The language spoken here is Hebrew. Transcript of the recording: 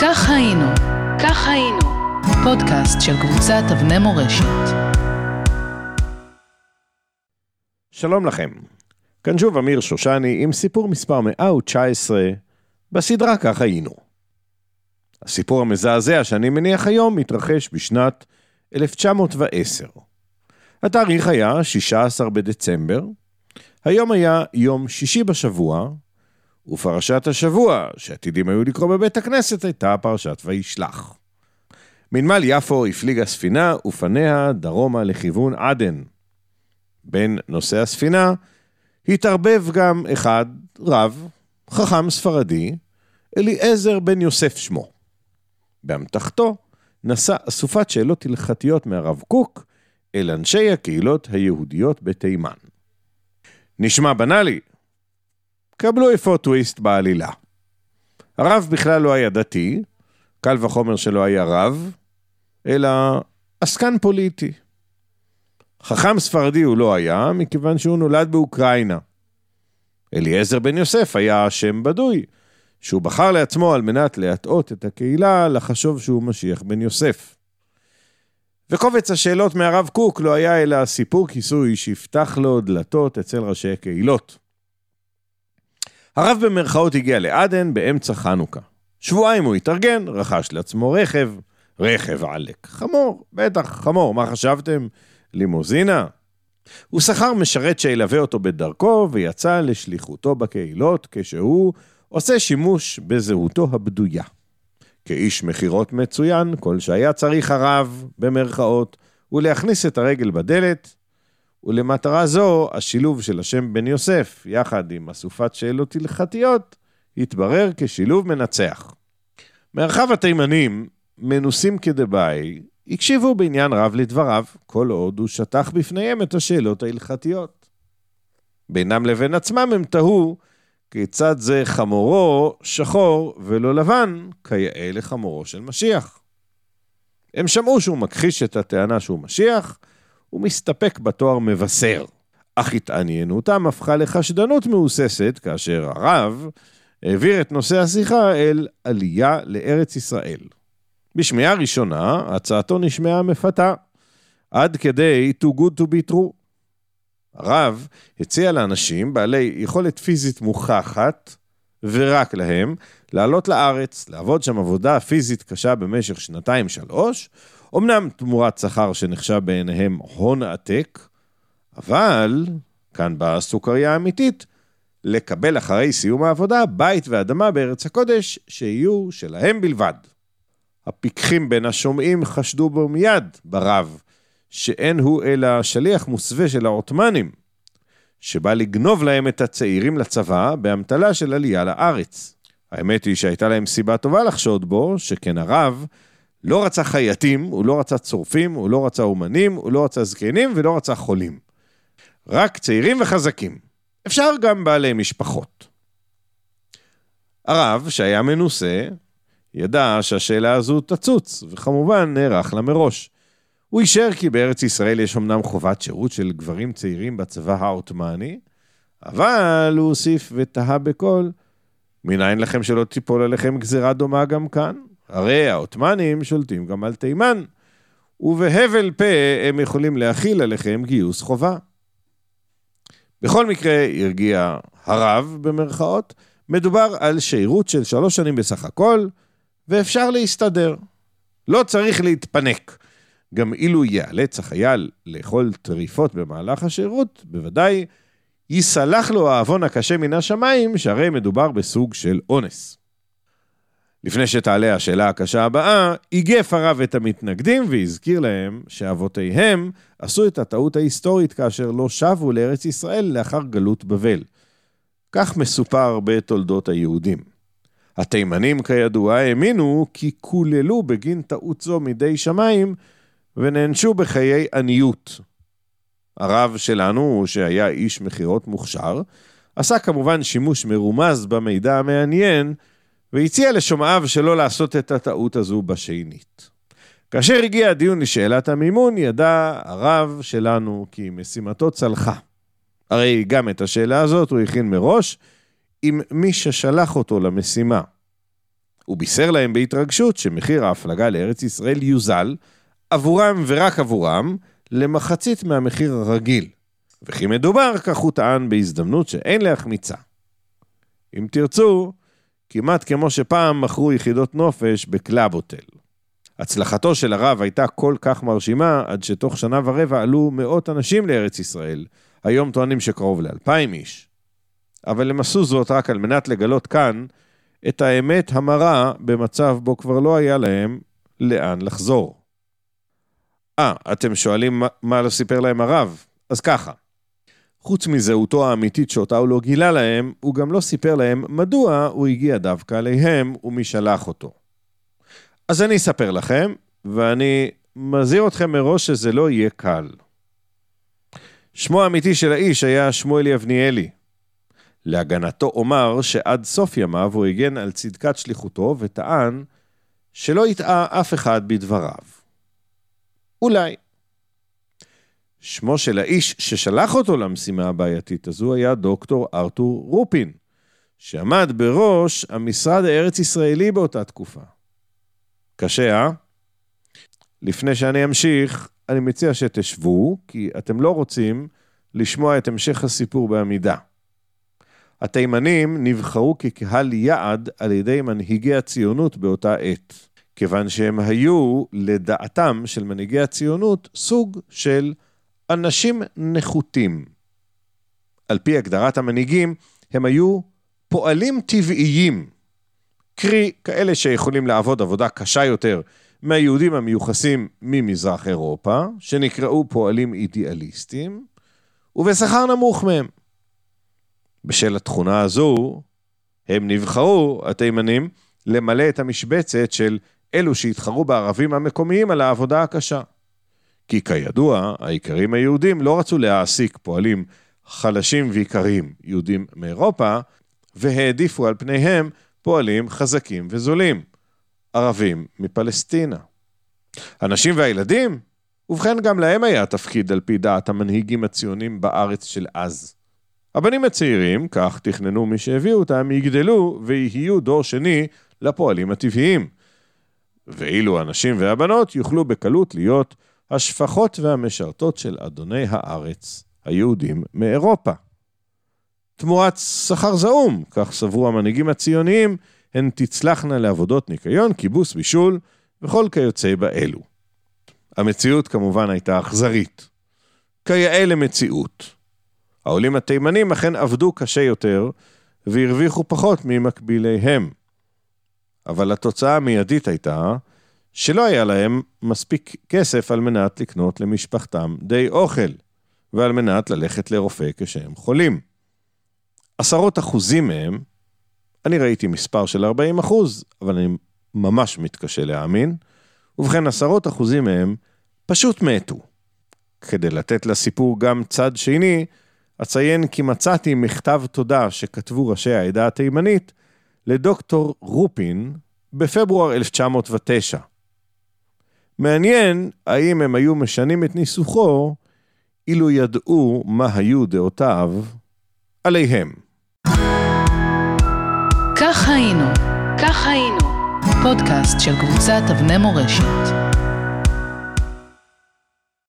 כך היינו, כך היינו, פודקאסט של קבוצת אבני מורשת. שלום לכם, כאן שוב אמיר שושני עם סיפור מספר 119 בסדרה כך היינו. הסיפור המזעזע שאני מניח היום מתרחש בשנת 1910. התאריך היה 16 בדצמבר, היום היה יום שישי בשבוע, ופרשת השבוע שעתידים היו לקרוא בבית הכנסת הייתה פרשת וישלח. מנמל יפו הפליגה ספינה ופניה דרומה לכיוון עדן. בין נושאי הספינה התערבב גם אחד, רב, חכם ספרדי, אליעזר בן יוסף שמו. באמתחתו נשא אסופת שאלות הלכתיות מהרב קוק אל אנשי הקהילות היהודיות בתימן. נשמע בנאלי? קבלו אפוא טוויסט בעלילה. הרב בכלל לא היה דתי, קל וחומר שלא היה רב, אלא עסקן פוליטי. חכם ספרדי הוא לא היה, מכיוון שהוא נולד באוקראינה. אליעזר בן יוסף היה שם בדוי, שהוא בחר לעצמו על מנת להטעות את הקהילה לחשוב שהוא משיח בן יוסף. וקובץ השאלות מהרב קוק לא היה אלא סיפור כיסוי שיפתח לו דלתות אצל ראשי הקהילות. הרב במרכאות הגיע לעדן באמצע חנוכה. שבועיים הוא התארגן, רכש לעצמו רכב, רכב עלק. חמור, בטח, חמור, מה חשבתם? לימוזינה? הוא שכר משרת שילווה אותו בדרכו ויצא לשליחותו בקהילות כשהוא עושה שימוש בזהותו הבדויה. כאיש מכירות מצוין, כל שהיה צריך הרב, במרכאות, הוא להכניס את הרגל בדלת, ולמטרה זו, השילוב של השם בן יוסף, יחד עם אסופת שאלות הלכתיות, התברר כשילוב מנצח. מרחב התימנים, מנוסים כדבעי, הקשיבו בעניין רב לדבריו, כל עוד הוא שטח בפניהם את השאלות ההלכתיות. בינם לבין עצמם הם תהו כיצד זה חמורו שחור ולא לבן, כיאה לחמורו של משיח. הם שמעו שהוא מכחיש את הטענה שהוא משיח, ומסתפק בתואר מבשר. אך התעניינותם הפכה לחשדנות מהוססת, כאשר הרב העביר את נושא השיחה אל עלייה לארץ ישראל. בשמיעה ראשונה, הצעתו נשמעה מפתה, עד כדי too good to be true. הרב הציע לאנשים בעלי יכולת פיזית מוכחת, ורק להם, לעלות לארץ, לעבוד שם עבודה פיזית קשה במשך שנתיים-שלוש, אמנם תמורת שכר שנחשב בעיניהם הון עתק, אבל, כאן באה הסוכריה האמיתית, לקבל אחרי סיום העבודה בית ואדמה בארץ הקודש שיהיו שלהם בלבד. הפיקחים בין השומעים חשדו בו מיד ברב, שאין הוא אלא שליח מוסווה של העות'מאנים, שבא לגנוב להם את הצעירים לצבא באמתלה של עלייה לארץ. האמת היא שהייתה להם סיבה טובה לחשוד בו, שכן הרב לא רצה חייטים, הוא לא רצה צורפים, הוא לא רצה אומנים, הוא לא רצה זקנים ולא רצה חולים. רק צעירים וחזקים. אפשר גם בעלי משפחות. הרב, שהיה מנוסה, ידע שהשאלה הזו תצוץ, וכמובן נערך לה מראש. הוא אישר כי בארץ ישראל יש אמנם חובת שירות של גברים צעירים בצבא העות'מאני, אבל הוא הוסיף ותהה בקול, מנין לכם שלא תיפול עליכם גזירה דומה גם כאן? הרי העות'מאנים שולטים גם על תימן, ובהבל פה הם יכולים להכיל עליכם גיוס חובה. בכל מקרה, הרגיע הרב, במרכאות, מדובר על שירות של שלוש שנים בסך הכל, ואפשר להסתדר. לא צריך להתפנק. גם אילו ייאלץ החייל לאכול טריפות במהלך השירות, בוודאי ייסלח לו העוון הקשה מן השמיים, שהרי מדובר בסוג של אונס. לפני שתעלה השאלה הקשה הבאה, איגף הרב את המתנגדים והזכיר להם שאבותיהם עשו את הטעות ההיסטורית כאשר לא שבו לארץ ישראל לאחר גלות בבל. כך מסופר בתולדות היהודים. התימנים כידוע האמינו כי קוללו בגין טעות זו מידי שמיים ונענשו בחיי עניות. הרב שלנו, שהיה איש מכירות מוכשר, עשה כמובן שימוש מרומז במידע המעניין, והציע לשומעיו שלא לעשות את הטעות הזו בשנית. כאשר הגיע הדיון לשאלת המימון, ידע הרב שלנו כי משימתו צלחה. הרי גם את השאלה הזאת הוא הכין מראש עם מי ששלח אותו למשימה. הוא בישר להם בהתרגשות שמחיר ההפלגה לארץ ישראל יוזל עבורם ורק עבורם למחצית מהמחיר הרגיל. וכי מדובר, כך הוא טען, בהזדמנות שאין להחמיצה. אם תרצו, כמעט כמו שפעם מכרו יחידות נופש בקלאב הוטל. הצלחתו של הרב הייתה כל כך מרשימה, עד שתוך שנה ורבע עלו מאות אנשים לארץ ישראל. היום טוענים שקרוב לאלפיים איש. אבל הם עשו זאת רק על מנת לגלות כאן את האמת המרה במצב בו כבר לא היה להם לאן לחזור. אה, אתם שואלים מה, לא סיפר להם הרב? אז ככה. חוץ מזהותו האמיתית שאותה הוא לא גילה להם, הוא גם לא סיפר להם מדוע הוא הגיע דווקא אליהם ומי שלח אותו. אז אני אספר לכם, ואני מזהיר אתכם מראש שזה לא יהיה קל. שמו האמיתי של האיש היה שמואל יבניאלי. להגנתו אומר שעד סוף ימיו הוא הגן על צדקת שליחותו וטען שלא יטעה אף אחד בדבריו. אולי. שמו של האיש ששלח אותו למשימה הבעייתית הזו היה דוקטור ארתור רופין, שעמד בראש המשרד הארץ-ישראלי באותה תקופה. קשה, אה? לפני שאני אמשיך, אני מציע שתשבו, כי אתם לא רוצים לשמוע את המשך הסיפור בעמידה. התימנים נבחרו כקהל יעד על ידי מנהיגי הציונות באותה עת, כיוון שהם היו, לדעתם של מנהיגי הציונות, סוג של אנשים נחותים. על פי הגדרת המנהיגים, הם היו פועלים טבעיים, קרי, כאלה שיכולים לעבוד עבודה קשה יותר מהיהודים המיוחסים ממזרח אירופה, שנקראו פועלים אידיאליסטים, ובשכר נמוך מהם. בשל התכונה הזו, הם נבחרו, התימנים, למלא את המשבצת של אלו שהתחרו בערבים המקומיים על העבודה הקשה. כי כידוע, האיכרים היהודים לא רצו להעסיק פועלים חלשים ואיכרים יהודים מאירופה, והעדיפו על פניהם פועלים חזקים וזולים, ערבים מפלסטינה. הנשים והילדים? ובכן, גם להם היה תפקיד על פי דעת המנהיגים הציונים בארץ של אז. הבנים הצעירים, כך תכננו מי שהביאו אותם, יגדלו ויהיו דור שני לפועלים הטבעיים. ואילו הנשים והבנות יוכלו בקלות להיות השפחות והמשרתות של אדוני הארץ, היהודים מאירופה. תמורת שכר זעום, כך סברו המנהיגים הציוניים, הן תצלחנה לעבודות ניקיון, כיבוס, בישול וכל כיוצא באלו. המציאות כמובן הייתה אכזרית. כיאה למציאות. העולים התימנים אכן עבדו קשה יותר והרוויחו פחות ממקביליהם. אבל התוצאה המיידית הייתה שלא היה להם מספיק כסף על מנת לקנות למשפחתם די אוכל, ועל מנת ללכת לרופא כשהם חולים. עשרות אחוזים מהם, אני ראיתי מספר של 40 אחוז, אבל אני ממש מתקשה להאמין, ובכן עשרות אחוזים מהם פשוט מתו. כדי לתת לסיפור גם צד שני, אציין כי מצאתי מכתב תודה שכתבו ראשי העדה התימנית לדוקטור רופין בפברואר 1909. מעניין האם הם היו משנים את ניסוחו אילו ידעו מה היו דעותיו עליהם. כך היינו, כך היינו, פודקאסט של קבוצת אבני מורשת.